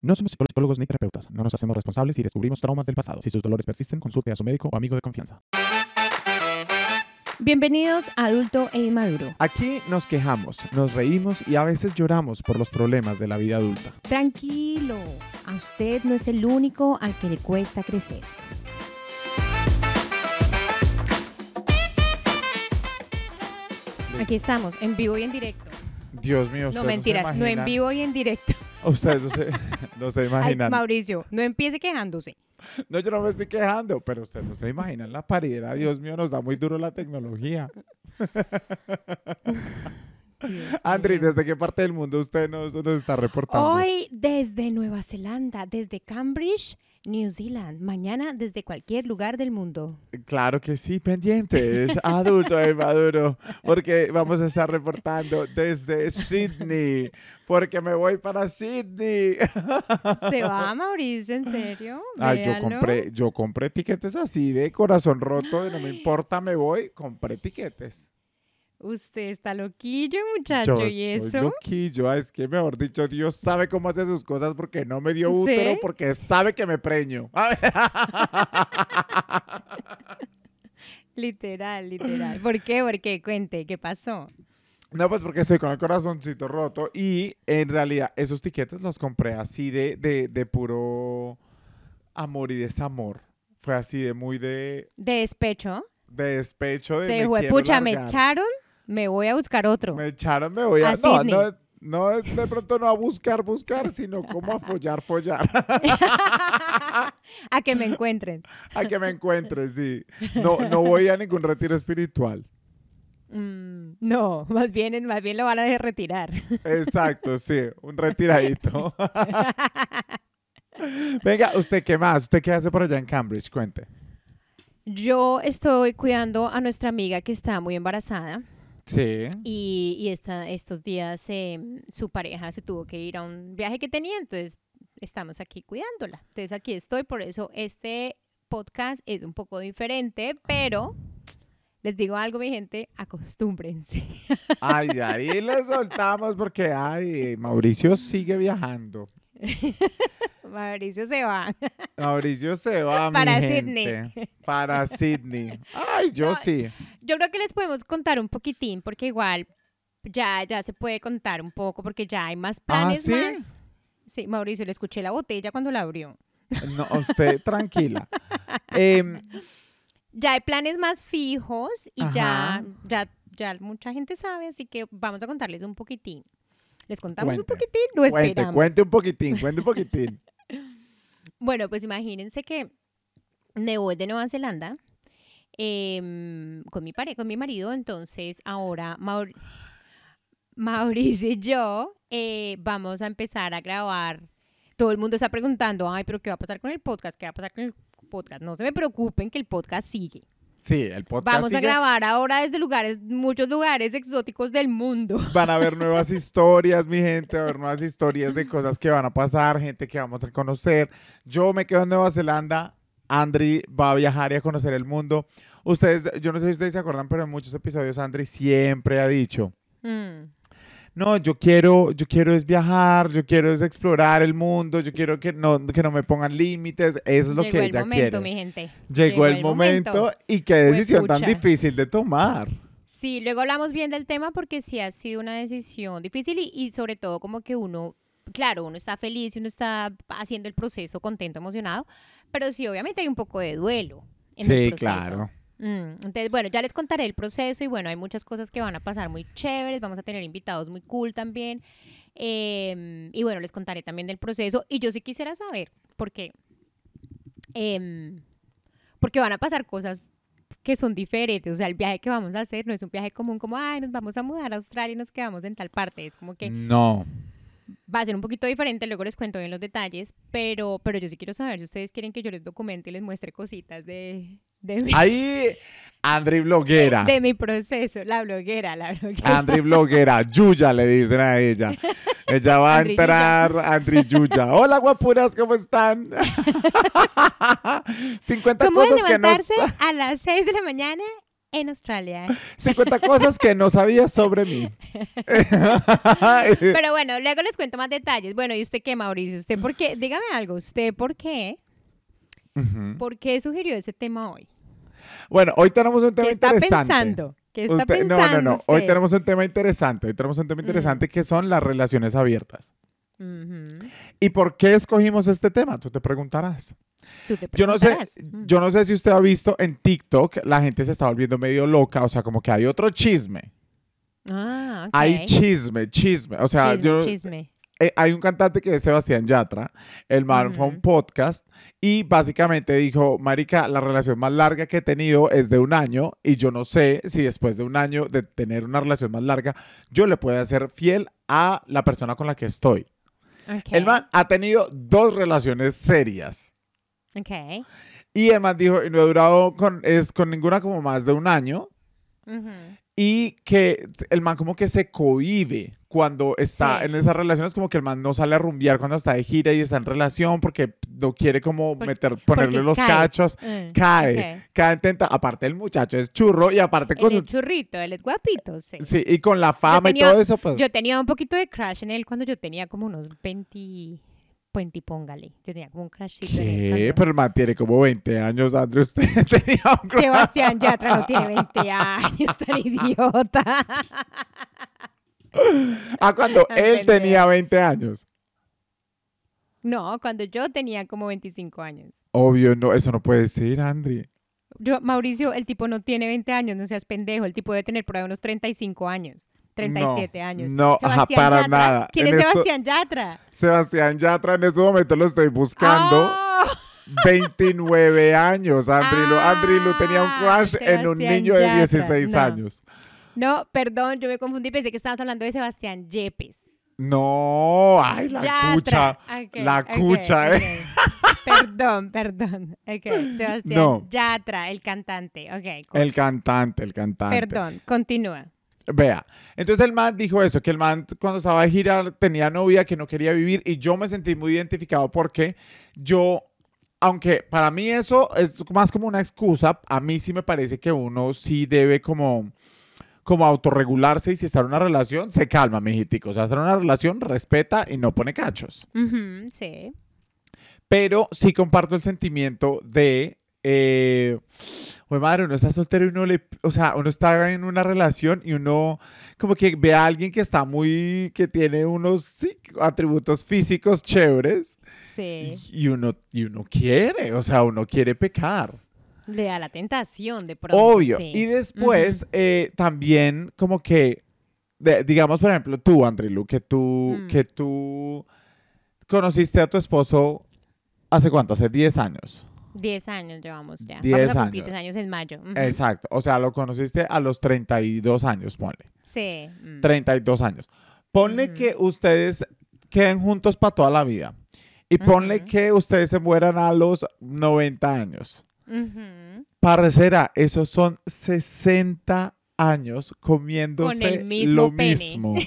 No somos psicólogos ni terapeutas. No nos hacemos responsables si descubrimos traumas del pasado. Si sus dolores persisten, consulte a su médico o amigo de confianza. Bienvenidos a Adulto e Inmaduro. Aquí nos quejamos, nos reímos y a veces lloramos por los problemas de la vida adulta. Tranquilo, a usted no es el único al que le cuesta crecer. Aquí estamos, en vivo y en directo. Dios mío, No ustedes mentiras, se no en imaginan- vivo y en directo. Ustedes no se, no se Ay, imaginan. Mauricio, no empiece quejándose. No, yo no me estoy quejando, pero ustedes no se imaginan la paridad. Dios mío, nos da muy duro la tecnología. Andri, ¿desde qué parte del mundo usted nos, nos está reportando? Hoy desde Nueva Zelanda, desde Cambridge, New Zealand. Mañana desde cualquier lugar del mundo. Claro que sí, pendientes, adulto e maduro, porque vamos a estar reportando desde Sydney, porque me voy para Sydney. ¿Se va, Mauricio? ¿En serio? Ay, yo compré, yo compré tiquetes así de corazón roto, de no me importa, me voy, compré tiquetes. Usted está loquillo, muchacho, Yo ¿y estoy eso? loquillo, es que mejor dicho, Dios sabe cómo hace sus cosas porque no me dio ¿Sí? útero, porque sabe que me preño. Literal, literal. ¿Por qué? ¿Por qué? Cuente, ¿qué pasó? No, pues porque estoy con el corazoncito roto y en realidad esos tiquetes los compré así de, de, de puro amor y desamor. Fue así de muy de, De despecho. de despecho. De Se me fue, pucha, me echaron, me voy a buscar otro. Me echaron, me voy a... A no, Sydney. no, no, de pronto no a buscar, buscar, sino como a follar, follar. a que me encuentren. a que me encuentres, sí. No, no voy a ningún retiro espiritual. Mm, no, más bien, más bien lo van a retirar. Exacto, sí, un retiradito. Venga, ¿usted qué más? ¿Usted qué hace por allá en Cambridge? Cuente. Yo estoy cuidando a nuestra amiga que está muy embarazada Sí. y, y esta- estos días eh, su pareja se tuvo que ir a un viaje que tenía, entonces estamos aquí cuidándola. Entonces aquí estoy, por eso este podcast es un poco diferente, pero les digo algo, mi gente, acostúmbrense. Ay, ahí le soltamos porque, ay, Mauricio sigue viajando. Mauricio se va. Mauricio se va, mi Para gente. Para Sydney. Ay, yo No, sí. Yo creo que les podemos contar un poquitín, porque igual ya, ya se puede contar un poco, porque ya hay más planes ¿sí? más. Sí, Mauricio, le escuché la botella cuando la abrió. No, usted tranquila. Em, Ya hay planes más fijos y ya, ya, ya mucha gente sabe, así que vamos a contarles un poquitín. Les contamos un poquitín, lo cuente, esperamos. cuente un poquitín, cuente un poquitín. Bueno, pues imagínense que me voy de Nueva Zelanda em, con mi pareja, con mi marido, entonces ahora Maur- Mauricio y yo eh, vamos a empezar a grabar. Todo el mundo está preguntando, ay, pero ¿qué va a pasar con el podcast? ¿Qué va a pasar con el podcast? No se me preocupen que el podcast sigue. Sí, el podcast Vamos a grabar ahora desde lugares, muchos lugares exóticos del mundo. Van a haber nuevas historias, mi gente, a haber nuevas historias de cosas que van a pasar, gente que vamos a conocer. Yo me quedo en Nueva Zelanda, Andri va a viajar y a conocer el mundo. Ustedes, yo no sé si ustedes se acuerdan, pero en muchos episodios Andri siempre ha dicho, Mm. No, yo quiero, yo quiero es viajar, yo quiero es explorar el mundo, yo quiero que no, que no me pongan límites, eso es lo Llegó que el ella momento, quiere. mi gente. Llegó, el, momento, y qué decisión tan difícil de tomar. Sí, luego hablamos bien del tema porque sí ha sido una decisión difícil y, y sobre todo como que uno, claro, uno está feliz y uno está haciendo el proceso contento, emocionado, pero sí, obviamente hay un poco de duelo. En el Sí, proceso. claro. Mm, entonces, bueno, ya les contaré el proceso y bueno, hay muchas cosas que van a pasar muy chéveres, vamos a tener invitados muy cool también. em, y bueno, les contaré también del proceso y yo sí quisiera saber, porque, em, porque van a pasar cosas que son diferentes, o sea, el viaje que vamos a hacer no es un viaje común como, ay, nos vamos a mudar a Australia y nos quedamos en tal parte, es como que No. va a ser un poquito diferente, luego les cuento bien los detalles, pero, pero yo sí quiero saber si ustedes quieren que yo les documente y les muestre cositas de, de, mi, Ahí, Andri Bloguera. de mi proceso, la bloguera, la bloguera. Andri Bloguera, Yuya le dicen a ella. Ella va a Andri Yuya. entrar, Andri Yuya. Hola, guapuras, ¿cómo están? 50 ¿Cómo es cosas que no a las 6 de la mañana en Australia. 50 cosas que no sabías sobre mí. Pero bueno, luego les cuento más detalles. Bueno, ¿y usted qué, Mauricio? ¿Usted por qué? Dígame algo. ¿Usted por qué? ¿Por qué sugirió ese tema hoy? Bueno, hoy tenemos un tema ¿Qué está interesante. pensando? ¿Qué está Usted- pensando no, no, no. Hoy usted? tenemos un tema interesante. Hoy tenemos un tema interesante que son las relaciones abiertas. Ujú. ¿Y por qué escogimos este tema? Tú te preguntarás. Tú te Yo no sé. Mm. yo no sé si usted ha visto en TikTok, la gente se está volviendo medio loca, o sea, como que hay otro chisme. Ah, ok. Hay chisme, chisme. O sea, chisme, yo, chisme. Eh, hay un cantante que es Sebastián Yatra, el man fue a un podcast y básicamente dijo, Marica, la relación más larga que he tenido es de un año y yo no sé si después de un año de tener una relación más larga, yo le pueda ser fiel a la persona con la que estoy. El man ha tenido dos relaciones serias. Ok. Y el man dijo, y no he durado con, es, con ninguna como más de un año. Y que el man como que se cohibe cuando está Sí. en esas relaciones, como que el man no sale a rumbear cuando está de gira y está en relación porque no quiere como meter, ponerle los cae. cachos. Mm, Cae, ok. cae en tenta. Aparte el muchacho es churro y aparte con, Él es churrito, él es guapito, sí. sí, y con la fama y todo eso, pues. Yo tenía un poquito de crush en él cuando yo tenía como unos 20, 20 póngale. Yo tenía como un él. ¿Qué? Pero el man tiene como 20 años, Andrew. Usted tenía un crush. Sebastián Yatra no tiene 20 años, tan idiota. Ah, cuando Ah, él tenía 20 años. No, cuando yo tenía como 25 años. Obvio, no, eso no puede ser, Andri. Yo, Mauricio, el tipo no tiene 20 años, no seas pendejo. El tipo debe tener por ahí unos 35 años, 37 años. no, ajá, para Yatra, nada. ¿Quién En es esto- Sebastián Yatra? Sebastián Yatra en este momento lo estoy buscando. ¡Oh! 29 años, Andri. Lu- Andri Lu tenía un Ah, crush en un niño de Yatra. 16 No. años. No, perdón, yo me confundí. Pensé que estabas hablando de Sebastián Yepes. No, ay, la Yatra. cucha. La cucha. ¿eh? Perdón, perdón. Sebastián No. Yatra, el cantante. Cool. El cantante, el cantante. perdón, continúa. Vea, entonces el man dijo eso, que el man cuando estaba de gira tenía novia que no quería vivir y yo me sentí muy identificado porque yo, aunque para mí eso es más como una excusa, a mí sí me parece que uno sí debe como, como autorregularse y si está en una relación, se calma, mijitico. O sea, está en una relación, respeta y no pone cachos. Ujú, sí. Pero sí comparto el sentimiento de... Eh, Oye, madre, uno está soltero y uno le, o sea, uno está en una relación y uno como que ve a alguien que está muy, que tiene unos sí, atributos físicos chéveres Sí. y, y uno, y uno quiere, o sea, uno quiere pecar. Le da la tentación de pronto. Obvio. sí. Y después eh, también como que, de- digamos, por ejemplo, tú, Andrilu, que tú, Mm. que tú conociste a tu esposo hace cuánto, hace 10 años. 10 años llevamos ya. 10 Vamos a cumplir años. 10 años en mayo. Exacto. O sea, lo conociste a los 32 años, ponle. Sí. mm. 32 años. Ponle que ustedes queden juntos para toda la vida. Y ponle que ustedes se mueran a los 90 años. Ujú. Parcera, esos son 60 años comiéndose mismo lo pene. mismo.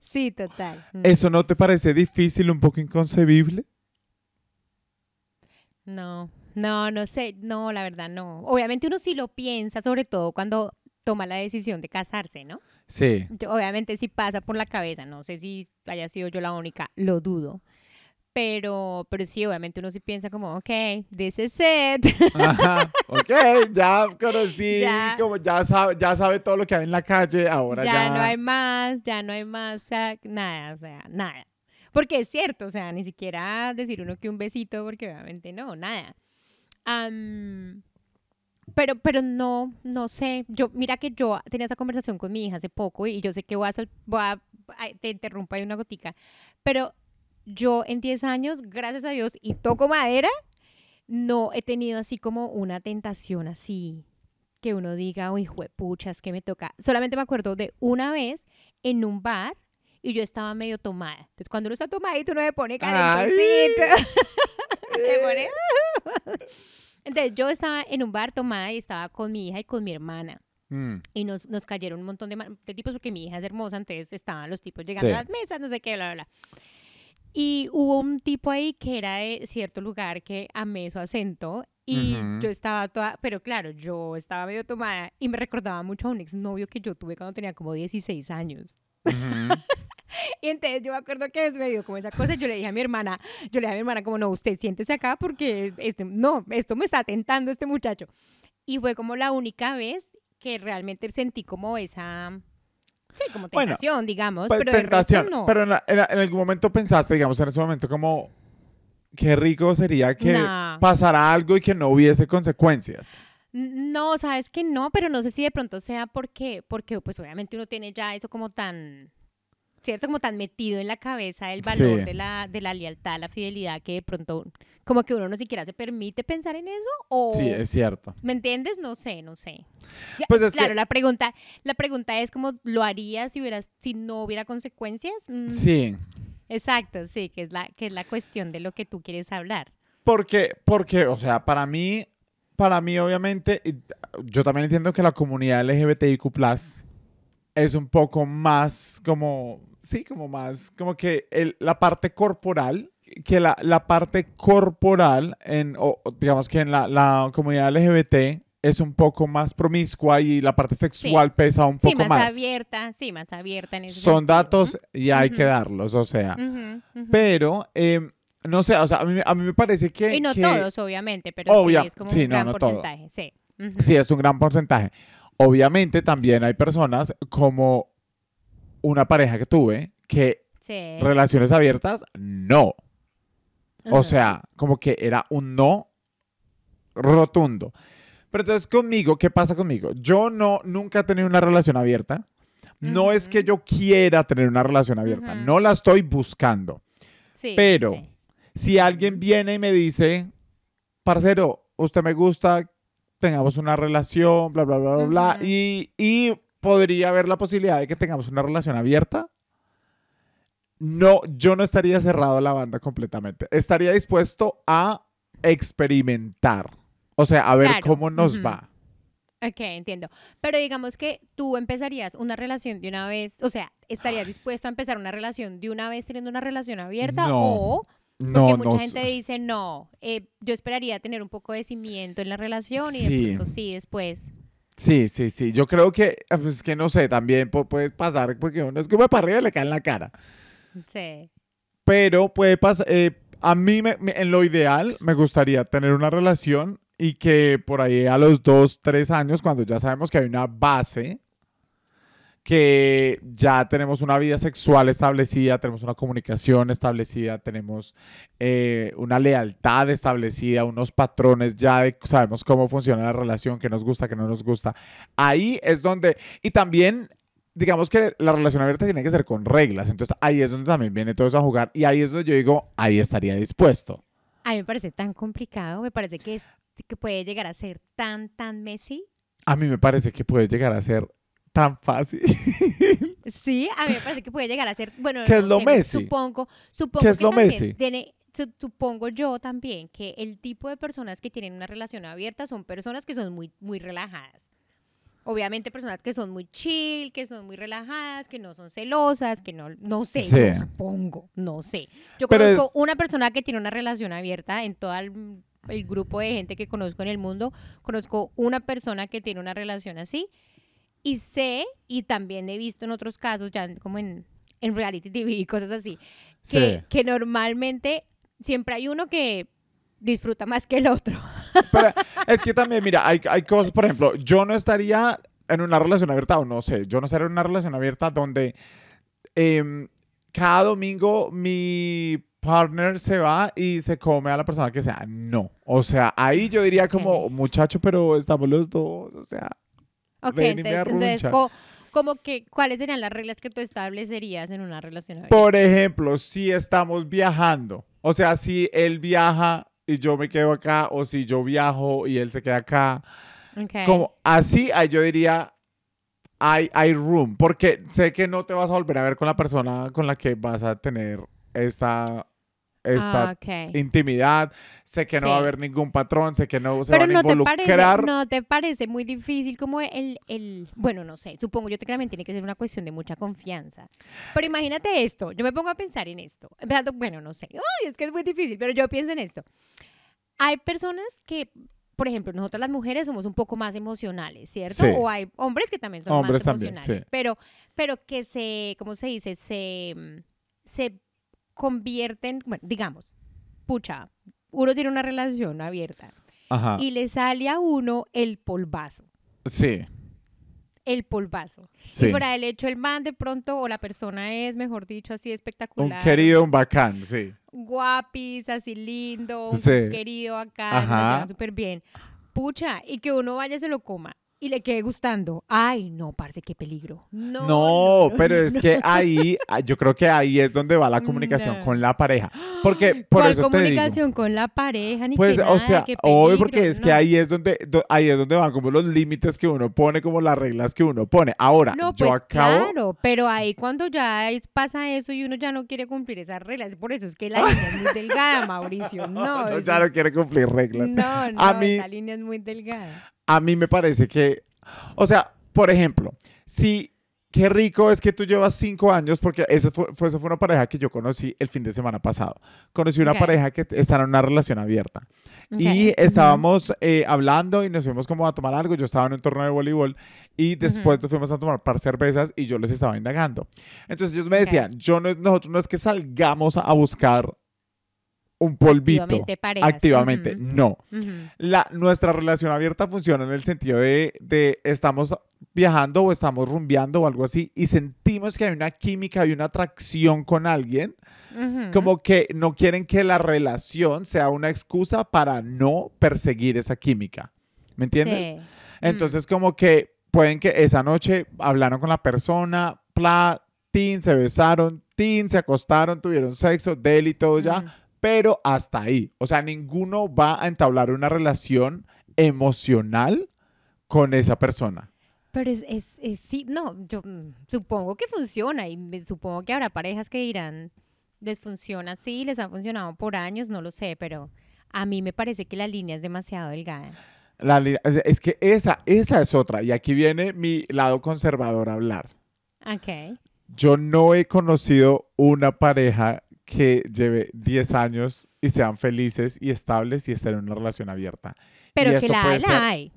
Sí, total. ¿Eso no te parece difícil, un poco inconcebible? No, no, no sé, no, la verdad no. Obviamente uno sí lo piensa, sobre todo cuando toma la decisión de casarse, ¿no? Sí. Obviamente sí pasa por la cabeza, no sé si haya sido yo la única, lo dudo. Pero, pero sí, obviamente uno sí piensa como, ok, this is it. Ajá. Ok, ya conocí, Ya. como ya sabe, ya sabe todo lo que hay en la calle, ahora ya. ya no hay más, ya no hay más, nada, o sea, nada. Porque es cierto, o sea, ni siquiera decir uno que un besito, porque obviamente no, nada. Am, pero, pero no, no sé. Yo, mira que yo tenía esa conversación con mi hija hace poco y yo sé que voy a, voy a te interrumpo ahí una gotica, pero yo en 10 años, gracias a Dios, y toco madera, no he tenido así como una tentación así que uno diga, uy, juepuchas, que me toca. Solamente me acuerdo de una vez en un bar y yo estaba medio tomada. Entonces, cuando uno está tomadito, uno me pone calentoncito. Me pone- Entonces, yo estaba en un bar tomada y estaba con mi hija y con mi hermana. Mm, Y nos, nos cayeron un montón de, de tipos porque mi hija es hermosa, entonces estaban los tipos llegando Sí. a las mesas, no sé qué, bla, bla, bla. Y hubo un tipo ahí que era de cierto lugar que amé su acento Y Ujú. yo estaba toda, pero claro, yo estaba medio tomada y me recordaba mucho a un exnovio que yo tuve cuando tenía como 16 años. Ujú. Y entonces yo me acuerdo que me dio como esa cosa, yo le dije a mi hermana, yo le dije a mi hermana como, no, usted siéntese acá porque, este, no, esto me está tentando este muchacho. Y fue como la única vez que realmente sentí como esa, sí, como Bueno, tentación, digamos, Pues, pero de resto tentación. no. Pero en, la- en la- en algún momento pensaste, digamos, en ese momento, como qué rico sería que Nah. pasara algo y que no hubiese consecuencias. No, sabes que no, pero no sé si de pronto sea porque, porque pues obviamente uno tiene ya eso como tan, ¿cierto? Como tan metido en la cabeza el valor Sí. de, la, de la lealtad, la fidelidad, que de pronto como que uno no siquiera se permite pensar en eso o... Sí, es cierto. ¿Me entiendes? No sé, no sé. Pues es claro, que- la pregunta, la pregunta es como, ¿lo harías si hubieras, si no hubiera consecuencias? Mm, Sí. Exacto, sí, que es la, que es la cuestión de lo que tú quieres hablar. Porque, porque, o sea, para mí, para mí, obviamente, yo también entiendo que la comunidad LGBTIQ es un poco más como, sí, como más, como que el- la parte corporal, que la, la parte corporal, en, o, digamos que en la, la comunidad LGBT es un poco más promiscua y la parte sexual pesa un Sí, poco más, más. abierta, sí, más abierta en ese Son sentido. datos y hay que darlos, o sea. Pero, eh, no sé, o sea, a mí, a mí me parece que... Y no que- todos, obviamente, pero Obvia- sí es como sí, un no, gran no todo. porcentaje. Sí. Sí, es un gran porcentaje. Obviamente también hay personas como una pareja que tuve que Sí. relaciones abiertas, no. O sea, como que era un no rotundo. Pero entonces conmigo, ¿qué pasa conmigo? Yo no, nunca he tenido una relación abierta. No es que yo quiera tener una relación abierta, no la estoy buscando. Sí, pero- sí. Si alguien viene y me dice, parcero, usted me gusta, tengamos una relación, bla, bla, bla, bla, bla, y, y podría haber la posibilidad de que tengamos una relación abierta, no, yo no estaría cerrado a la banda completamente. Estaría dispuesto a experimentar. O sea, a ver Claro, cómo nos va. Ok, entiendo. Pero digamos que tú empezarías una relación de una vez, o sea, ¿estarías dispuesto a empezar una relación de una vez teniendo una relación abierta? No, O, porque No, mucha no. gente dice, no, eh, yo esperaría tener un poco de cimiento en la relación y Sí. de pronto sí, después. Sí, sí, sí. Yo creo que, eh, pues que no sé, también pu- puede pasar, porque uno es como para arriba y le cae en la cara. Sí. pero puede pasar. a mí, me- me- en lo ideal, me gustaría tener una relación y que por ahí a los dos, tres años, cuando ya sabemos que hay una base, que ya tenemos una vida sexual establecida, tenemos una comunicación establecida, tenemos eh, una lealtad establecida, unos patrones ya de, sabemos cómo funciona la relación, qué nos gusta, qué no nos gusta. Ahí es donde, y también digamos que la relación abierta tiene que ser con reglas, entonces ahí es donde también viene todo eso a jugar y ahí es donde yo digo, ahí estaría dispuesto. A mí me parece tan complicado, me parece que, es, que puede llegar a ser tan, tan messy. A mí me parece que puede llegar a ser tan fácil. Sí, a mí me parece que puede llegar a ser, bueno, ¿Qué no es lo sé, Messi? Supongo, supongo ¿Qué es que lo Messi? Tiene, su- supongo yo también que el tipo de personas que tienen una relación abierta son personas que son muy, muy relajadas. Obviamente personas que son muy chill, que son muy relajadas, que no son celosas, que no, no sé, Sí. supongo, no sé. Yo Pero conozco es- una persona que tiene una relación abierta en todo el, el grupo de gente que conozco en el mundo. Conozco una persona que tiene una relación así y sé, y también he visto en otros casos, ya como en, en reality TV y cosas así, que, Sí. que normalmente siempre hay uno que disfruta más que el otro. Pero es que también, mira, hay, hay cosas, por ejemplo, yo no estaría en una relación abierta, o no sé, yo no estaría en una relación abierta donde em, cada domingo mi partner se va y se come a la persona que sea. No. O sea, ahí yo diría como, muchacho, pero estamos los dos, o sea. Ok, Ven y me entonces, entonces arruncha. co- como que, ¿cuáles serían las reglas que tú establecerías en una relación abierta? Por ejemplo, si estamos viajando, o sea, si él viaja y yo me quedo acá, o si yo viajo y él se queda acá, Ok. como así, ahí yo diría, hay, hay room, porque sé que no te vas a volver a ver con la persona con la que vas a tener esta, esta Ah, ok. intimidad, sé que no va a Sí. haber ningún patrón, sé que no se Pero van a no te, parece, involucrar. no te parece muy difícil como el, el, bueno, no sé, supongo yo que también tiene que ser una cuestión de mucha confianza. Pero imagínate esto, yo me pongo a pensar en esto, bueno, no sé, Ay, es que es muy difícil, pero yo pienso en esto. hay personas que, por ejemplo, nosotras las mujeres somos un poco más emocionales, ¿cierto? Sí. O hay hombres que también son Hombres más también, emocionales. sí. Pero, pero que se, ¿cómo se dice? Se, se convierten, bueno, digamos, pucha, uno tiene una relación abierta Ajá. y le sale a uno el polvazo. Sí. El polvazo. Sí. Y fuera del hecho, el man de pronto, o la persona es, mejor dicho, así Un espectacular. querido, un bacán, sí. Guapis, así lindo, un Sí. querido acá, súper bien. Pucha, y que uno vaya y se lo coma y le quede gustando. Ay, no, parce, qué peligro. No, No, no, pero no, es no. que ahí, ah, yo creo que ahí es donde va la comunicación No. con la pareja. Porque por ¿Cuál eso te digo. comunicación con la pareja? Ni Pues, que o nada, sea, qué obvio peligro, porque es que ahí es donde do- ahí es donde van como los límites que uno pone, como las reglas que uno pone. Ahora, No, yo pues acabo claro, pero ahí cuando ya pasa eso y uno ya no quiere cumplir esas reglas, por eso es que la línea es muy delgada, Mauricio. No, ya no quiere cumplir reglas. no, no, A mí- esa línea es muy delgada. A mí me parece que, o sea, por ejemplo, si qué rico es que tú llevas cinco años, porque eso fue, fue- eso fue una pareja que yo conocí el fin de semana pasado. Conocí una pareja que está en una relación abierta. Y estábamos eh, hablando y nos fuimos como a tomar algo. Yo estaba en un torneo de voleibol y después nos fuimos a tomar par cervezas y yo les estaba indagando. Entonces ellos me Ok. decían, yo no, nosotros no es que salgamos a buscar un polvito Activamente parejas. activamente, Ujú, no. ujú. La, nuestra relación abierta funciona en el sentido de, de estamos viajando o estamos rumbeando o algo así y sentimos que hay una química, hay una atracción con alguien, Ujú. como que no quieren que la relación sea una excusa para no perseguir esa química. ¿Me entiendes? Sí. Entonces como que pueden que esa noche hablaron con la persona, pla, tin, se besaron, tin, se acostaron, tuvieron sexo, del y todo ya. Pero hasta ahí. O sea, ninguno va a entablar una relación emocional con esa persona. Pero es, es, es- sí, no, yo mm, supongo que funciona y me- supongo que habrá parejas que dirán, les funciona así, les ha funcionado por años, no lo sé, pero a mí me parece que la línea es demasiado delgada. La es es que esa, esa es otra. Y aquí viene mi lado conservador a hablar. Ok. Yo no he conocido una pareja que lleve 10 años y sean felices y estables y estén en una relación abierta. Pero que esto la hay, ser- la hay.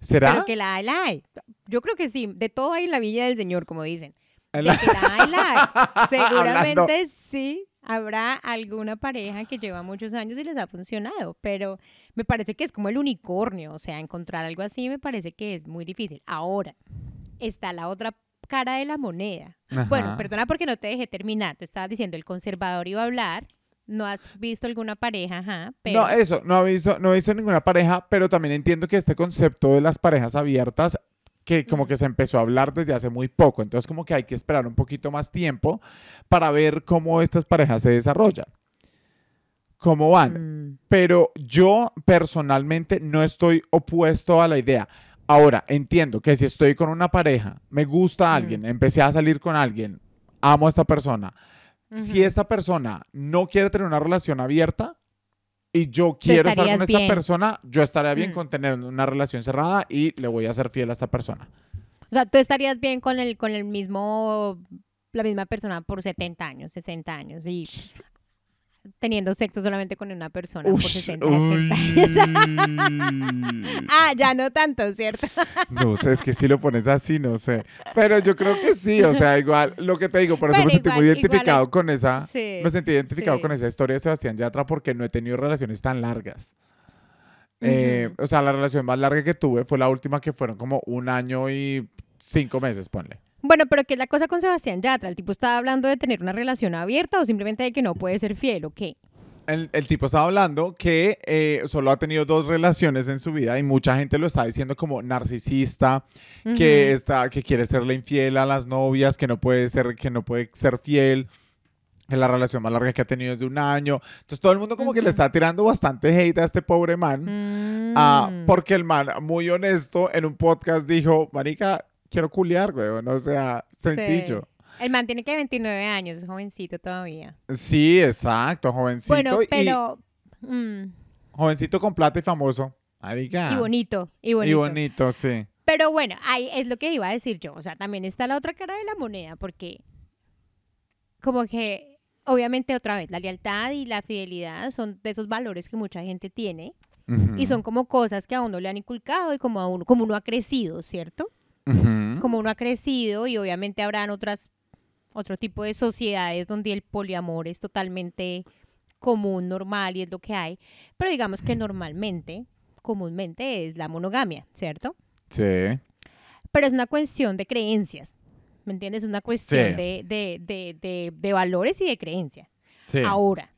¿Será? Pero que la hay, la hay. Yo creo que sí, de todo hay en la villa del Señor, como dicen. De la- que la hay, la hay. Seguramente Hablando- sí habrá alguna pareja que lleva muchos años y les ha funcionado, pero me parece que es como el unicornio, o sea, encontrar algo así me parece que es muy difícil. Ahora, está la otra cara de la moneda. Bueno, perdona porque no te dejé terminar, te estabas diciendo el conservador iba a hablar, no has visto alguna pareja, ajá, pero... No, eso, no he, visto, no he visto ninguna pareja, pero también entiendo que este concepto de las parejas abiertas, que como que se empezó a hablar desde hace muy poco, entonces como que hay que esperar un poquito más tiempo para ver cómo estas parejas se desarrollan, cómo van. Mm, Pero yo personalmente no estoy opuesto a la idea. Ahora, entiendo que si estoy con una pareja, me gusta alguien, empecé a salir con alguien, amo a esta persona, si ujú. esta persona no quiere tener una relación abierta y yo quiero estar con esta bien. persona, yo estaría bien Mm. con tener una relación cerrada y le voy a ser fiel a esta persona. O sea, tú estarías bien con el, con el mismo, la misma persona por 70 años, 60 años y teniendo sexo solamente con una persona por Ush, 60, 70 años. uy. ah, ya no tanto, ¿cierto? No sé, es que si lo pones así, no sé. Pero yo creo que sí, o sea, igual, lo que te digo, por eso Bueno, me sentí muy identificado con esa, Sí. me sentí identificado sí. con esa historia de Sebastián Yatra porque no he tenido relaciones tan largas. Eh, o sea, la relación más larga que tuve fue la última que fueron como un año y cinco meses, ponle. Bueno, pero ¿qué es la cosa con Sebastián Yatra? ¿El tipo estaba hablando de tener una relación abierta o simplemente de que no puede ser fiel o qué? El, el tipo estaba hablando que eh, solo ha tenido dos relaciones en su vida y mucha gente lo está diciendo como narcisista, que está, que quiere serle infiel a las novias, que no puede ser, que no puede ser fiel, que la relación más larga que ha tenido es de un año. Entonces todo el mundo como que le está tirando bastante hate a este pobre man, ah, Mm. porque el man, muy honesto, en un podcast dijo, marica, quiero culiar, güey, o sea, sencillo. El man tiene que 29 años, es jovencito todavía. Sí, exacto, jovencito. Bueno, y- pero... mm, jovencito con plata y famoso. Marica. y bonito, y bonito. Y bonito, sí. Pero bueno, ahí es lo que iba a decir yo. O sea, también está la otra cara de la moneda, porque como que obviamente otra vez, la lealtad y la fidelidad son de esos valores que mucha gente tiene y son como cosas que a uno le han inculcado y como a uno, como uno ha crecido, ¿cierto? Como uno ha crecido y obviamente habrán otras, otro tipo de sociedades donde el poliamor es totalmente común, normal y es lo que hay, pero digamos que normalmente, comúnmente es la monogamia, ¿cierto? Sí. pero es una cuestión de creencias, ¿me entiendes? Es una cuestión Sí. de, de, de, de, de valores y de creencia. Sí. Ahora,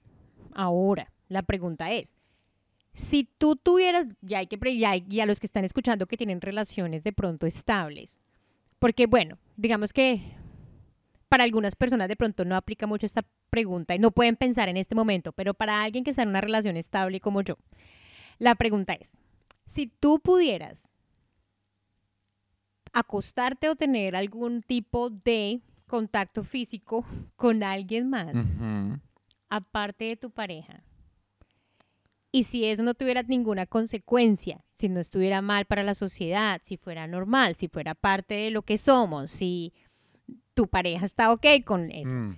ahora, la pregunta es, si tú tuvieras, ya hay que, pre- ya hay- y a los que están escuchando que tienen relaciones de pronto estables, porque bueno, digamos que para algunas personas de pronto no aplica mucho esta pregunta y no pueden pensar en este momento, pero para alguien que está en una relación estable como yo, la pregunta es, si tú pudieras acostarte o tener algún tipo de contacto físico con alguien más, aparte de tu pareja, y si eso no tuviera ninguna consecuencia, si no estuviera mal para la sociedad, si fuera normal, si fuera parte de lo que somos, si tu pareja está ok con eso, Mm.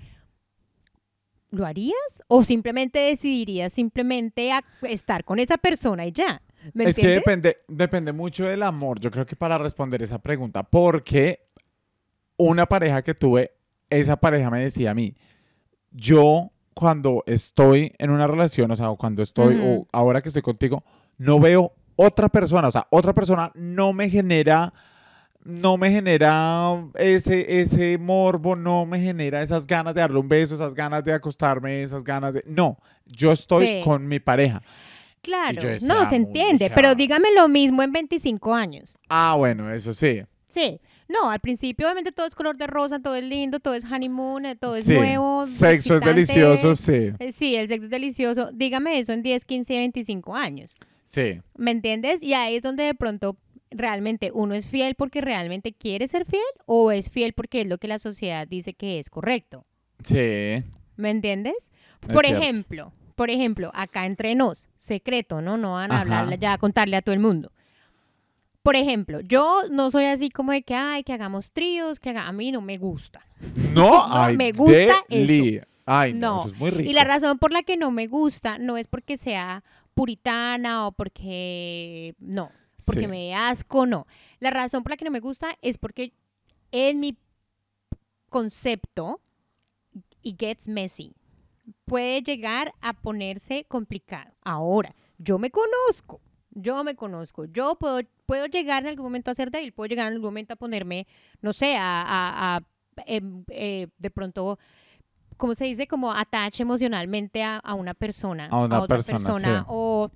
¿lo harías? ¿O simplemente decidirías simplemente a- estar con esa persona y ya? ¿Me Es que depende, depende mucho del amor, yo creo que para responder esa pregunta, porque una pareja que tuve, esa pareja me decía a mí, yo cuando estoy en una relación, o sea, cuando estoy, o ahora que estoy contigo, no veo otra persona, o sea, otra persona no me genera, no me genera ese, ese morbo, no me genera esas ganas de darle un beso, esas ganas de acostarme, esas ganas de... No, yo estoy Sí. con mi pareja. Claro, no, se muy, o entiende, sea- pero dígame lo mismo en 25 años. Ah, bueno, eso sí. Sí, no, al principio obviamente todo es color de rosa, todo es lindo, todo es honeymoon, eh, todo es Sí. nuevo. Sexo es delicioso, sí. Eh, Sí, el sexo es delicioso. Dígame eso en 10, 15, 25 años. Sí. ¿Me entiendes? Y ahí es donde de pronto realmente uno es fiel porque realmente quiere ser fiel o es fiel porque es lo que la sociedad dice que es correcto. Sí. ¿Me entiendes? Es Por cierto. ejemplo, por ejemplo, acá entre nos, secreto, ¿no? No van a Ajá. hablarle ya a contarle a todo el mundo. Por ejemplo, yo no soy así como de que, ay, que hagamos tríos, que haga... a mí no me gusta. No, ay, me gusta deli. Ay, no, No. eso es muy rico. Y la razón por la que no me gusta no es porque sea puritana o porque no, porque Sí. me dé asco, no. La razón por la que no me gusta es porque en mi concepto it gets messy. Puede llegar a ponerse complicado. Ahora, yo me conozco. Yo me conozco. Yo puedo, puedo llegar en algún momento a ser débil. Puedo llegar en algún momento a ponerme, no sé, a, a- a, em, eh, de pronto ¿cómo se dice? Como attach emocionalmente a, a una persona. A una otra persona, sí. O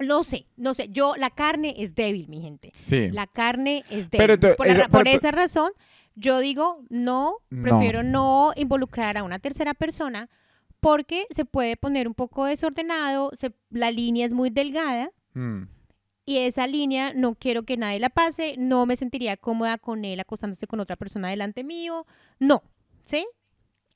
no sé, no sé. Yo, la carne es débil, mi gente. Sí. La carne es débil. por la esa- ra- por pero- esa razón, yo digo, no, No. prefiero no involucrar a una tercera persona porque se puede poner un poco desordenado, se- la línea es muy delgada Mm. y esa línea no quiero que nadie la pase, no me sentiría cómoda con él acostándose con otra persona delante mío, no, ¿sí?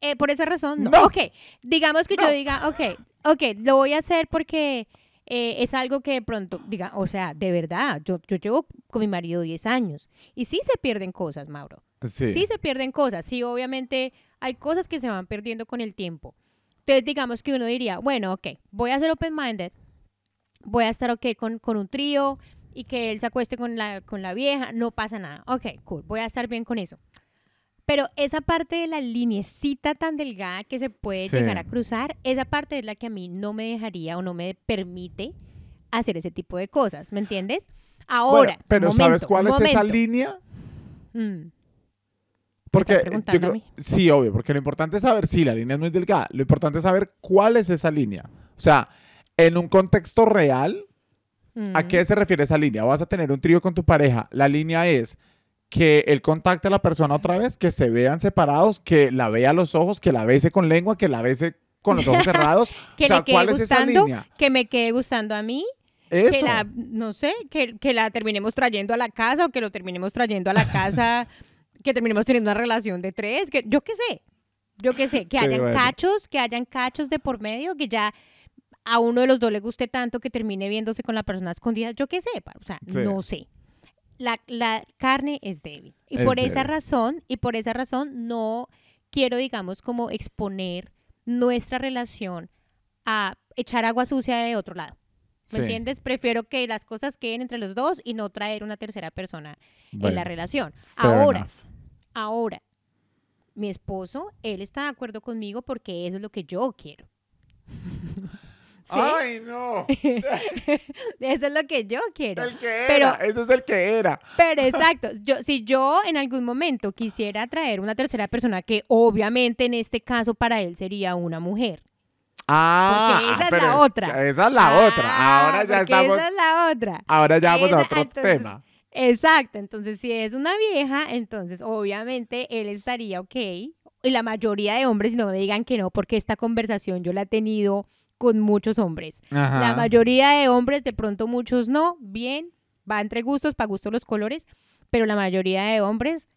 Eh, por esa razón, no. No. Ok, digamos que No. yo diga, ok, ok, lo voy a hacer porque eh, es algo que de pronto, diga, o sea, de verdad, yo, yo llevo con mi marido 10 años y sí se pierden cosas, Mauro. Sí. Sí se pierden cosas, sí, obviamente hay cosas que se van perdiendo con el tiempo. Entonces, digamos que uno diría, bueno, ok, voy a ser open-minded, voy a estar ok con, con un trío y que él se acueste con la, con la vieja, no pasa nada. Ok, cool, voy a estar bien con eso. Pero esa parte de la linecita tan delgada que se puede Sí. llegar a cruzar, esa parte es la que a mí no me dejaría o no me permite hacer ese tipo de cosas, ¿me entiendes? Ahora, Bueno, pero un ¿sabes momento, cuál es esa momento. línea? Mm. Porque yo creo, sí, obvio, porque lo importante es saber, sí, la línea es muy delgada, lo importante es saber cuál es esa línea. O sea, en un contexto real, ¿a Mm. qué se refiere esa línea? Vas a tener un trío con tu pareja, la línea es que él contacte a la persona otra vez, que se vean separados, que la vea a los ojos, que la bese con lengua, que la bese con los ojos cerrados. que o sea, le quede ¿cuál es esa gustando, línea? que me quede gustando a mí, Eso. que la, no sé, que, que la terminemos trayendo a la casa o que lo terminemos trayendo a la casa, que terminemos teniendo una relación de tres, que yo qué sé, yo qué sé, que Sí, hayan bueno. cachos, que hayan cachos de por medio, que ya a uno de los dos le guste tanto que termine viéndose con la persona escondida, yo qué sé, o sea, Sí. no sé. La, la carne es débil. Y Es por esa razón, y por esa razón no quiero, digamos, como exponer nuestra relación a echar agua sucia de otro lado. ¿Me Sí. entiendes? Prefiero que las cosas queden entre los dos y no traer una tercera persona en la relación. Ahora, enough. ahora, mi esposo, él está de acuerdo conmigo porque eso es lo que yo quiero. ¿Sí? Ay, no. Eso es lo que yo quiero. El que era. Pero- Ese es el que era. Pero exacto, yo, si yo en algún momento quisiera traer una tercera persona, que obviamente en este caso para él sería una mujer. Ah, Porque esa es la otra. Esa es la Ah, otra. Ahora ya estamos. Esa es la otra. Ahora ya vamos a otro entonces, tema. Exacto, entonces si es una vieja, entonces obviamente él estaría ok. Y la mayoría de hombres, no me digan que no, porque esta conversación yo la he tenido con muchos hombres. Ajá. La mayoría de hombres, de pronto muchos no, bien, va entre gustos, para gusto los colores, pero la mayoría de hombres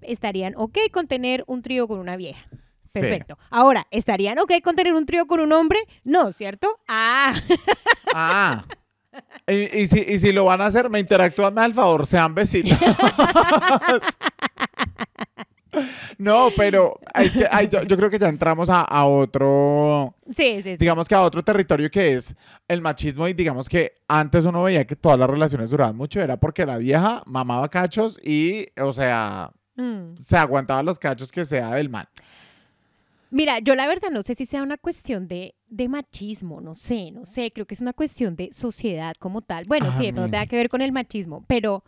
estarían ok con tener un trío con una vieja. Sí. Perfecto. Ahora, ¿estarían ok con tener un trío con un hombre? No, ¿cierto? Ah, Ah. Y, y si, y si lo van a hacer, me interactúan al favor, sean besitos. no, pero es que ay, yo, yo creo que ya entramos a, a otro, sí, sí, sí. digamos que a otro territorio que es el machismo y digamos que antes uno veía que todas las relaciones duraban mucho, era porque la vieja mamaba cachos y, o sea, Mm. se aguantaba los cachos que sea del man. Mira, yo la verdad no sé si sea una cuestión de, de machismo, no sé, no sé, creo que es una cuestión de sociedad como tal. Bueno, sí, de pronto Amén. tenga que ver con el machismo, pero,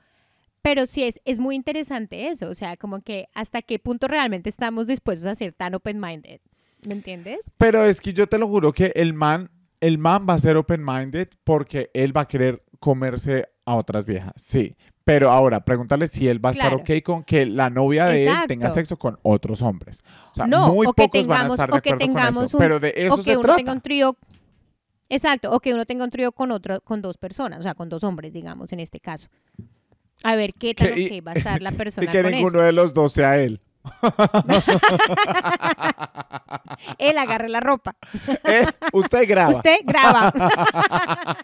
pero sí es, es muy interesante eso, o sea, como que hasta qué punto realmente estamos dispuestos a ser tan open-minded, ¿me entiendes? Pero es que yo te lo juro que el man, el man va a ser open-minded porque él va a querer comerse a otras viejas, sí. Pero ahora, pregúntale si él va a estar ok con que la novia de él tenga sexo con otros hombres. O sea, No, muy o que pocos van a tengamos- estar de que acuerdo con tengamos eso. un- pero de eso o que se uno trata. tenga un trío, exacto, o que uno tenga un trío con otro, con dos personas, o sea, con dos hombres, digamos, en este caso. A ver qué tan Que- y- ok va a estar la Y persona que con ninguno eso. de los dos sea él. Él agarre la ropa. Eh, Usted graba. Usted graba.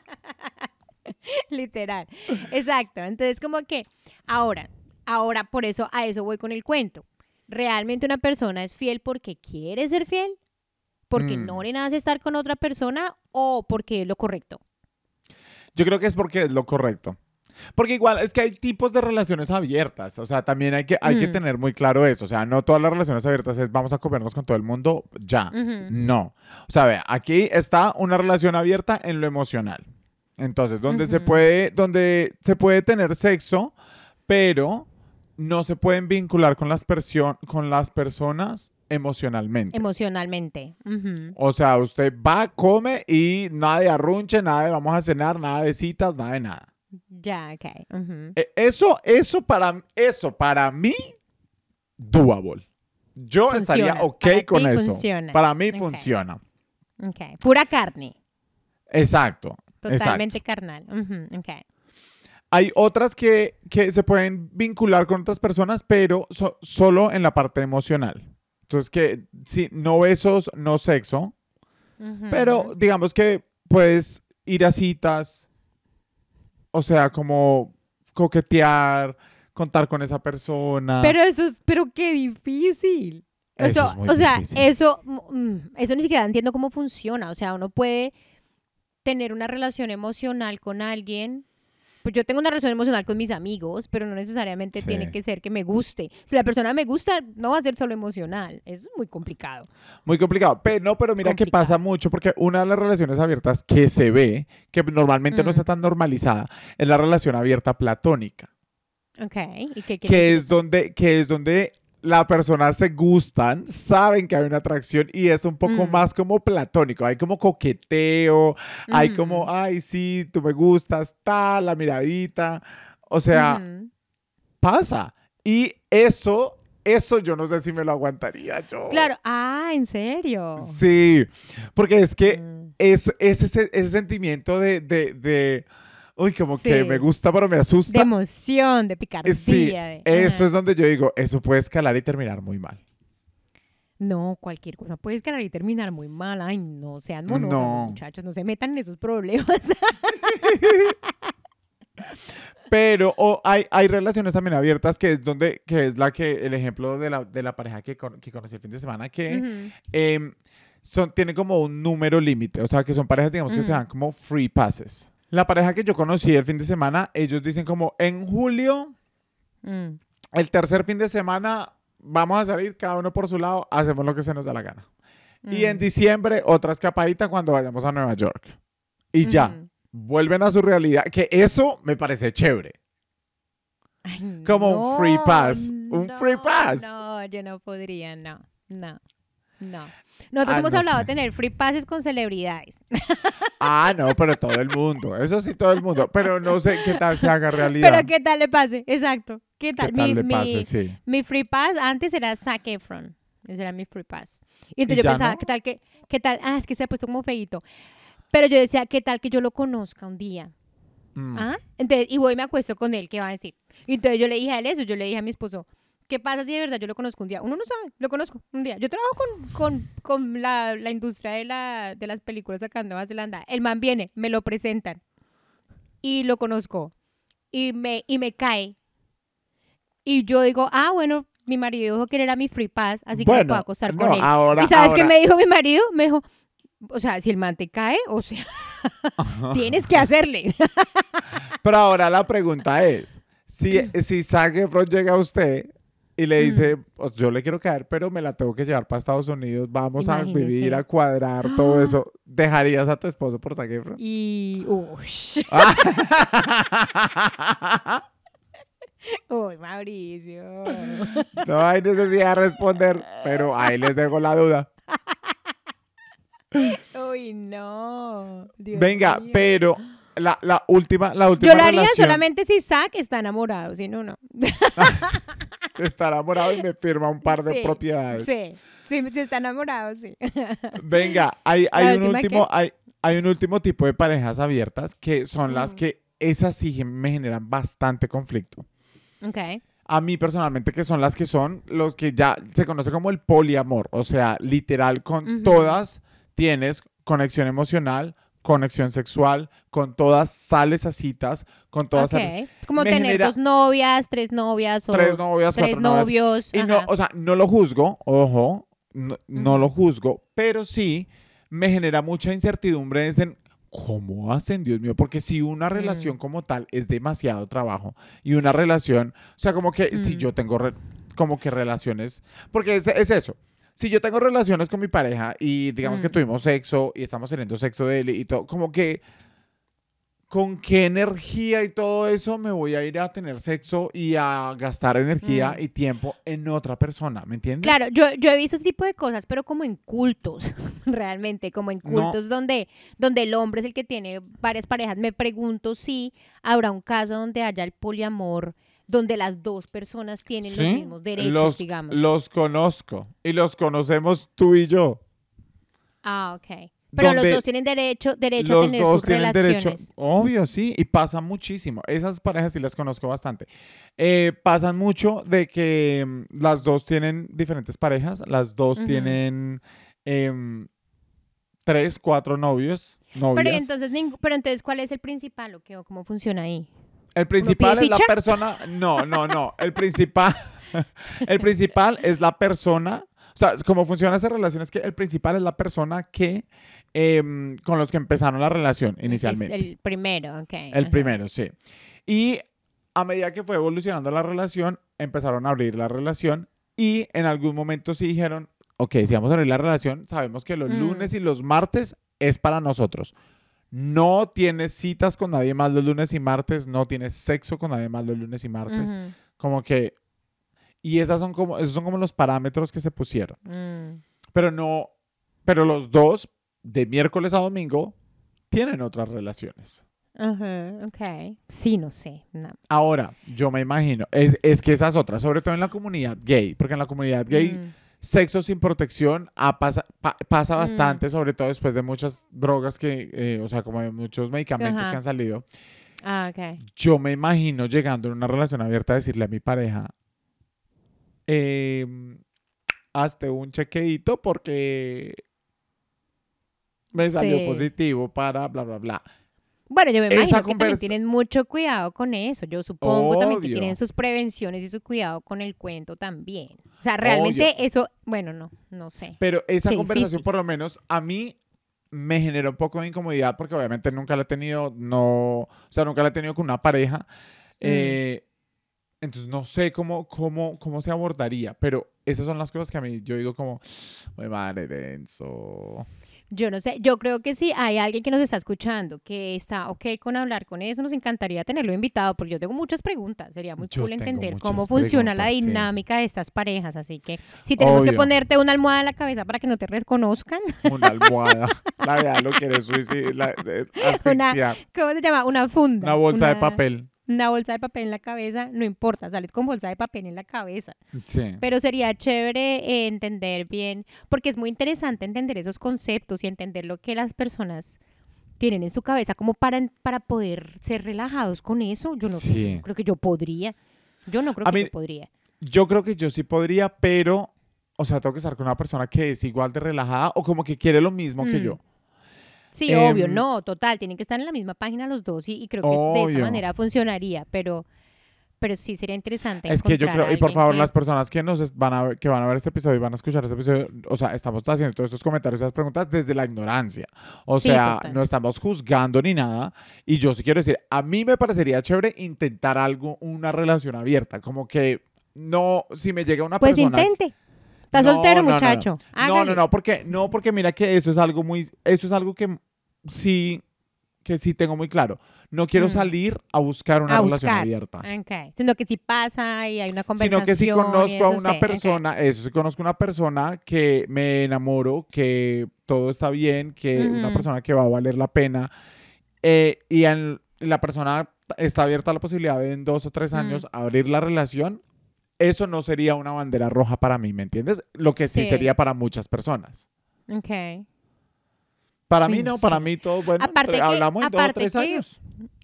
Literal. Exacto. Entonces, como que ahora, ahora por eso a eso voy con el cuento. ¿Realmente una persona es fiel porque quiere ser fiel? ¿Porque Mm. no le nace estar con otra persona o porque es lo correcto? Yo creo que es porque es lo correcto. Porque igual es que hay tipos de relaciones abiertas, o sea, también hay que, hay que Mm. tener muy claro eso, o sea, no todas las relaciones abiertas es vamos a comernos con todo el mundo ya, no. O sea, vea, aquí está una relación abierta en lo emocional. Entonces, donde se puede, donde se puede tener sexo, pero no se pueden vincular con las, con las personas emocionalmente. Emocionalmente. O sea, usted va, come y nada de arrunche, nada de vamos a cenar, nada de citas, nada de nada. Ya, ok. E- Eso, eso para, eso para mí, doable. Yo estaría ok Para con eso. funciona. Para mí Ok. funciona. Ok. Pura carne. Exacto. Totalmente exacto. carnal. Ujú, ok. Hay otras que, que se pueden vincular con otras personas, pero so- solo en la parte emocional. Entonces, que sí, no besos, no sexo, pero digamos que puedes ir a citas, o sea, como coquetear, contar con esa persona. Pero eso es, pero qué difícil. Eso Eso, es muy o sea, difícil. eso, mm, eso ni siquiera entiendo cómo funciona. O sea, uno puede tener una relación emocional con alguien. Pues yo tengo una relación emocional con mis amigos, pero no necesariamente Sí. tiene que ser que me guste. Si la persona me gusta, no va a ser solo emocional. Eso es muy complicado. Muy complicado. Pero no, pero mira que pasa mucho porque una de las relaciones abiertas que se ve, que normalmente no está tan normalizada, es la relación abierta platónica, Ok. ¿Y qué que es eso? donde que es donde las personas se gustan, saben que hay una atracción y es un poco Mm. más como platónico, hay como coqueteo, hay Ujú. como, ay, sí, tú me gustas, tal, la miradita, o sea, Ujú. pasa. Y eso, eso yo no sé si me lo aguantaría yo. Claro. Ah, ¿en serio? Sí, porque es que Mm. es, es ese, ese sentimiento de, de, de, uy, como que me gusta pero me De asusta. emoción, de picardía. Sí, de- eso es donde yo digo, eso puede escalar y terminar muy mal. No, cualquier cosa puede escalar y terminar muy mal. Ay, no sean monógamos, No. muchachos, no se metan en esos problemas. Pero o hay, hay relaciones también abiertas que es donde, que es la que, el ejemplo de la, de la pareja que, con- que conocí el fin de semana, que em, son, tienen como un número límite, o sea, que son parejas, digamos, que se dan como free passes. La pareja que yo conocí el fin de semana, ellos dicen como, en julio, Mm. el tercer fin de semana, vamos a salir cada uno por su lado, hacemos lo que se nos da la gana. Y en Mm. diciembre, otra escapadita cuando vayamos a Nueva York. Y ya, vuelven a su realidad, que eso me parece chévere. Ay, Como un free pass, un free pass. No, yo no podría, no, no, no. Nosotros Ah, hemos no hablado sé. de tener free passes con celebridades. Ah, no, pero todo el mundo, eso sí, todo el mundo. Pero no sé qué tal se haga realidad. Pero qué tal le pase, exacto. ¿Qué ¿Qué tal? tal mi, le mi- pase? Sí. mi free pass antes era Zac Efron. Ese era mi free pass. Y ¿Y entonces yo ya pensaba, no? ¿qué tal que, qué tal? Ah, es que se ha puesto como feíto. Pero yo decía, ¿qué tal que yo lo conozca un día? Mm. ¿Ah? Entonces, y voy y me acuesto con él, ¿qué va a decir? Y entonces yo le dije a él eso, yo le dije a mi esposo, ¿qué pasa si de verdad yo lo conozco un día? Uno no sabe, lo conozco un día. Yo trabajo con, con, con la, la industria de, la, de las películas acá en Nueva Zelanda. El man viene, me lo presentan y lo conozco y me, y me cae. Y yo digo, ah, bueno, mi marido dijo que era mi free pass, así que me puedo acostar con no, él. Ahora, ¿Y sabes qué me dijo mi marido? Me dijo, o sea, si el man te cae, o sea, tienes que hacerle. Pero ahora la pregunta es, si, si Zac Efron llega a usted y le dice, "Pues, yo le quiero caer, pero me la tengo que llevar para Estados Unidos, vamos a vivir, a cuadrar, todo eso, ¿dejarías a tu esposo por Zac Efron? Y. Uy, Uy, Mauricio. No hay necesidad de responder, pero ahí les dejo la duda. Uy, no. Dios Venga, pero la, la última, la última Yo lo haría relación, solamente si Zack está enamorado, si no, no. Se está enamorado y me firma un par de Sí, propiedades. Sí, sí, si está enamorado, sí. Venga, hay, hay ¿La un último, hay, hay un último tipo de parejas abiertas que son las que esas sí me generan bastante conflicto. Ok. A mí personalmente que son las que son los que ya se conoce como el poliamor, o sea, literal con Ujú. todas tienes conexión emocional, conexión sexual, con todas sales a citas, con todas Ok. Como me tener genera- dos novias, tres novias o tres novias, tres cuatro novias. novios. Y no, o sea, no lo juzgo, ojo, no, no lo juzgo, pero sí me genera mucha incertidumbre en cómo hacen, Dios mío, porque si una relación como tal es demasiado trabajo y una relación, o sea, como que si yo tengo re- como que relaciones, porque es, es eso. Si yo tengo relaciones con mi pareja y digamos que Mm. tuvimos sexo y estamos teniendo sexo de él y todo, como que con qué energía y todo eso me voy a ir a tener sexo y a gastar energía Mm. y tiempo en otra persona, ¿me entiendes? Claro, yo, yo he visto ese tipo de cosas, pero como en cultos, realmente, como en No. cultos donde, donde el hombre es el que tiene varias parejas. Me pregunto si habrá un caso donde haya el poliamor, donde las dos personas tienen los mismos derechos, los, digamos. Los conozco y los conocemos tú y yo. Ah, ok. Pero los dos tienen derecho, derecho a Los tener dos sus tienen relaciones. derecho. Obvio, sí, y pasa muchísimo. Esas parejas sí las conozco bastante. Eh, pasan mucho de que mm, las dos tienen diferentes parejas, las dos tienen em, tres, cuatro novios, novias. Pero entonces, pero entonces, ¿cuál es el principal o qué, o cómo funciona ahí? El principal es la ficha? persona. No, no, no. El principal. el principal es la persona. O sea, cómo funciona esa relación es que el principal es la persona que em, con los que empezaron la relación El inicialmente. El, primero, ok. El ajá. primero, sí. Y a medida que fue evolucionando la relación, empezaron a abrir la relación y en algún momento sí dijeron, ok, si vamos a abrir la relación, sabemos que los Mm. lunes y los martes es para nosotros. No tienes citas con nadie más los lunes y martes, no tienes sexo con nadie más los lunes y martes. Como que... Y esas son como, esos son como los parámetros que se pusieron. mm. Pero no... Pero los dos, de miércoles a domingo, tienen otras relaciones. Ajá, ok. Sí, no sé. no. Ahora, yo me imagino, es, es que esas otras, sobre todo en la comunidad gay, porque en la comunidad gay, Mm. Sexo sin protección pasa, pa- pasa Mm. bastante, sobre todo después de muchas drogas que, eh, o sea, como de muchos medicamentos Ajá. que han salido. Ah, ok. Yo me imagino llegando en una relación abierta a decirle a mi pareja, em, hazte un chequeito porque me salió Sí. positivo para bla, bla, bla. Bueno, yo me imagino que también conversa- tienen mucho cuidado con eso. Yo supongo también que Obvio. tienen sus prevenciones y su cuidado con el cuento también. O sea, realmente eso, bueno, no, no sé. Pero esa Qué conversación, difícil. por lo menos, a mí me generó un poco de incomodidad porque obviamente nunca la he tenido, no, o sea, nunca la he tenido con una pareja. Mm. Eh, entonces no sé cómo, cómo, cómo se abordaría, pero esas son las cosas que a mí yo digo como, "Ay, madre, denso. Yo no sé, yo creo que si hay alguien que nos está escuchando que está ok con hablar con eso, nos encantaría tenerlo invitado, porque yo tengo muchas preguntas. Sería muy Yo cool entender cómo funciona la sí. dinámica de estas parejas. Así que si tenemos que ponerte una almohada en la cabeza para que no te reconozcan, Una almohada. la vea lo quiere suicidar, eh. ¿cómo se llama? Una funda. Una bolsa de papel. Una bolsa de papel en la cabeza, no importa, sales con bolsa de papel en la cabeza. Sí. Pero sería chévere eh, entender bien, porque es muy interesante entender esos conceptos y entender lo que las personas tienen en su cabeza como para, para poder ser relajados con eso. Yo no sé, yo creo que yo podría. Yo no creo A que mí- yo podría. Yo creo que yo sí podría, pero, o sea, tengo que estar con una persona que es igual de relajada o como que quiere lo mismo que Mm. yo. Sí, Em, obvio, no, total, tienen que estar en la misma página los dos y, y creo que de esa manera funcionaría, pero, pero sí sería interesante. Es que yo creo, y por favor, que- las personas que nos van a ver, que van a ver este episodio y van a escuchar este episodio, o sea, estamos haciendo todos estos comentarios y esas preguntas desde la ignorancia. O Sí, sea, total. no estamos juzgando ni nada. Y yo sí quiero decir, a mí me parecería chévere intentar algo, una relación abierta. Como que no, si me llega una Pues persona. intente. Está No, soltero, no, muchacho. No, no, no, porque no, porque mira que eso es algo muy, eso es algo que sí, que sí tengo muy claro. No quiero Mm. salir a buscar una A relación buscar. abierta. Ok. Sino que si pasa y hay una conversación. Sino que si conozco a una sé, persona, eso, si conozco a una persona que me enamoro, que todo está bien, que una Ujú. persona que va a valer la pena, eh, y en- la persona está abierta a la posibilidad de en dos o tres Mm. años abrir la relación, eso no sería una bandera roja para mí, ¿me entiendes? Lo que sí, Sí. sería para muchas personas. Ok. Para Ay, mí no para mí todo, bueno, Aparte que- hablamos en dos o tres que- años.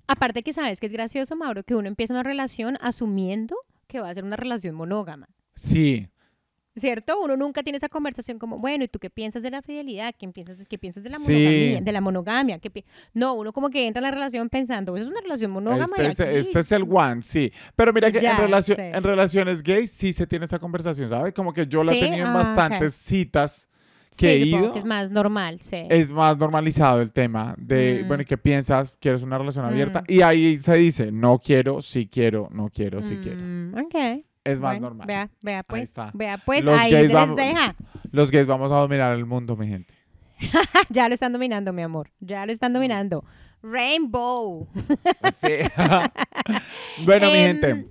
Aparte que sabes que es gracioso, Mauro, que uno empieza una relación asumiendo que va a ser una relación monógama. Sí, ¿Cierto? Uno nunca tiene esa conversación como, bueno, ¿y tú qué piensas de la fidelidad? ¿Qué piensas, qué piensas de la Sí. monogamia? De la monogamia? ¿Qué pi-?" no, uno como que entra en la relación pensando, es una relación monógama. este, este es el one, sí. Pero mira que Ya, en, sí. en relaciones gays sí se tiene esa conversación, ¿sabes? Como que yo la he ¿Sí? tenido en Ah, bastantes citas Sí, que he supongo ido. que es más normal, sí. Es más normalizado el tema de, Mm. bueno, ¿y ¿qué piensas? ¿Quieres una relación abierta? Mm. Y ahí se dice, no quiero, sí quiero, no quiero, sí quiero. Mm, ok. Es más Bueno, normal. Vea, vea pues. está. Vea pues, Los ahí gays vamos- les deja. Los gays vamos a dominar el mundo, mi gente. Ya lo están dominando, mi amor. Ya lo están dominando. Rainbow. Sí. bueno, mi Em, gente.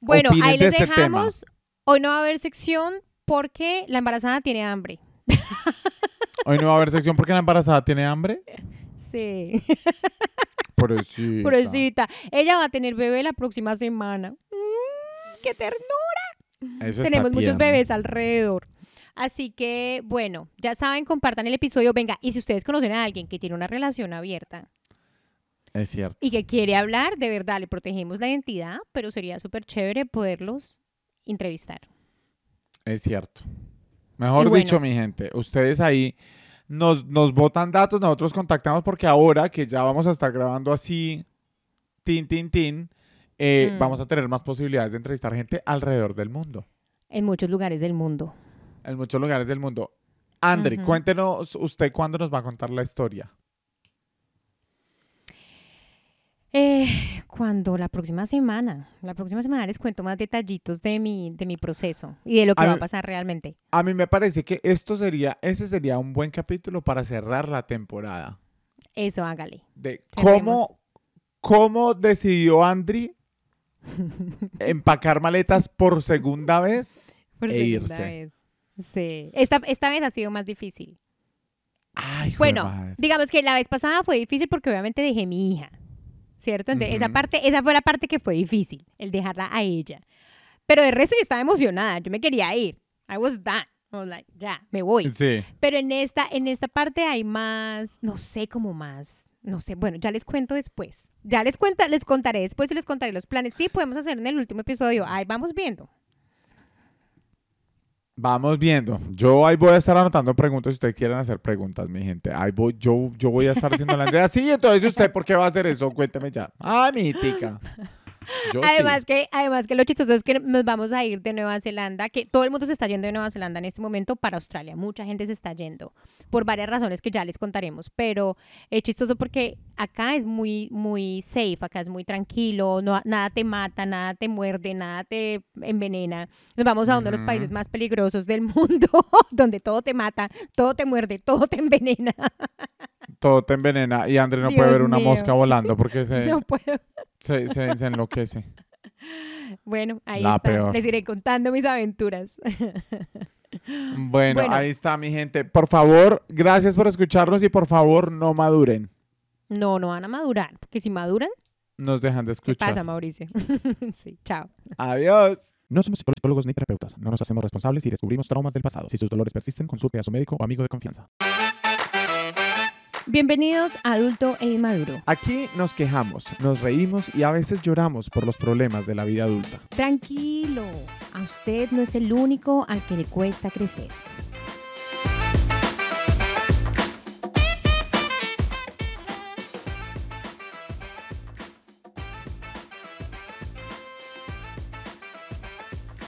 Bueno, ahí de les este dejamos. Hoy no va a haber sección porque la embarazada tiene hambre. Hoy no va a haber sección porque la embarazada tiene hambre. Sí. Pobrecita. Pobrecita. Ella va a tener bebé la próxima semana. ¡Qué ternura! Eso está Tenemos muchos tierno. bebés alrededor. Así que, bueno, ya saben, compartan el episodio. Venga, y si ustedes conocen a alguien que tiene una relación abierta Es cierto. y que quiere hablar, de verdad, le protegemos la identidad, pero sería súper chévere poderlos entrevistar. Es cierto. Mejor bueno. dicho, mi gente, ustedes ahí nos, nos botan datos, nosotros contactamos porque ahora que ya vamos a estar grabando así, tin, tin, tin, eh, Mm. vamos a tener más posibilidades de entrevistar gente alrededor del mundo, En muchos lugares del mundo. en muchos lugares del mundo. Andri, cuéntenos usted cuándo nos va a contar la historia. Eh, cuando la próxima semana, la próxima semana les cuento más detallitos de mi, de mi proceso y de lo que A va a pasar realmente. A mí me parece que esto sería, ese sería un buen capítulo para cerrar la temporada. Eso hágale. De cómo, cómo decidió Andri empacar maletas por segunda vez Por E segunda irse. vez. Sí. Esta, esta vez ha sido más difícil. Ay, de Bueno, madre. digamos que la vez pasada fue difícil porque obviamente dejé mi hija. ¿Cierto? Entonces, esa Ujú. parte, esa fue la parte que fue difícil, el dejarla a ella. Pero el resto yo estaba emocionada, yo me quería ir. I was done. I was like, ya, me voy. Sí. Pero en esta, en esta parte hay más, no sé, como más, no sé, bueno, ya les cuento después. Ya les cuenta, les contaré después y les contaré los planes. Sí, podemos hacer en el último episodio. Ahí vamos viendo. Vamos viendo. Yo ahí voy a estar anotando preguntas si ustedes quieren hacer preguntas, mi gente. Ahí voy, yo, yo voy a estar haciendo la Andrea. Sí, entonces usted, ¿por qué va a hacer eso? Cuénteme ya. Ah, mi tica. Yo Además sí. que, además que lo chistoso es que nos vamos a ir de Nueva Zelanda, que todo el mundo se está yendo de Nueva Zelanda en este momento para Australia. Mucha gente se está yendo por varias razones que ya les contaremos. Pero es chistoso porque acá es muy, muy safe, acá es muy tranquilo, no, nada te mata, nada te muerde, nada te envenena. Nos vamos a uno de los países más peligrosos del mundo, donde todo te mata, todo te muerde, todo te envenena. Todo te envenena y André no Dios puede ver una mío. mosca volando porque se, No puedo. Se, se- se enloquece. Bueno, ahí La está. peor. Les iré contando mis aventuras. Bueno, Bueno. ahí está, mi gente. Por favor, gracias por escucharnos y por favor, no maduren. No, no van a madurar, porque si maduran, Nos dejan de ¿qué escuchar. pasa, Mauricio? sí, chao. Adiós. No somos psicólogos ni terapeutas. No nos hacemos responsables si descubrimos traumas del pasado. Si sus dolores persisten, consulte a su médico o amigo de confianza. Bienvenidos a Adulto e Inmaduro. Aquí nos quejamos, nos reímos y a veces lloramos por los problemas de la vida adulta. Tranquilo, a usted no es el único al que le cuesta crecer.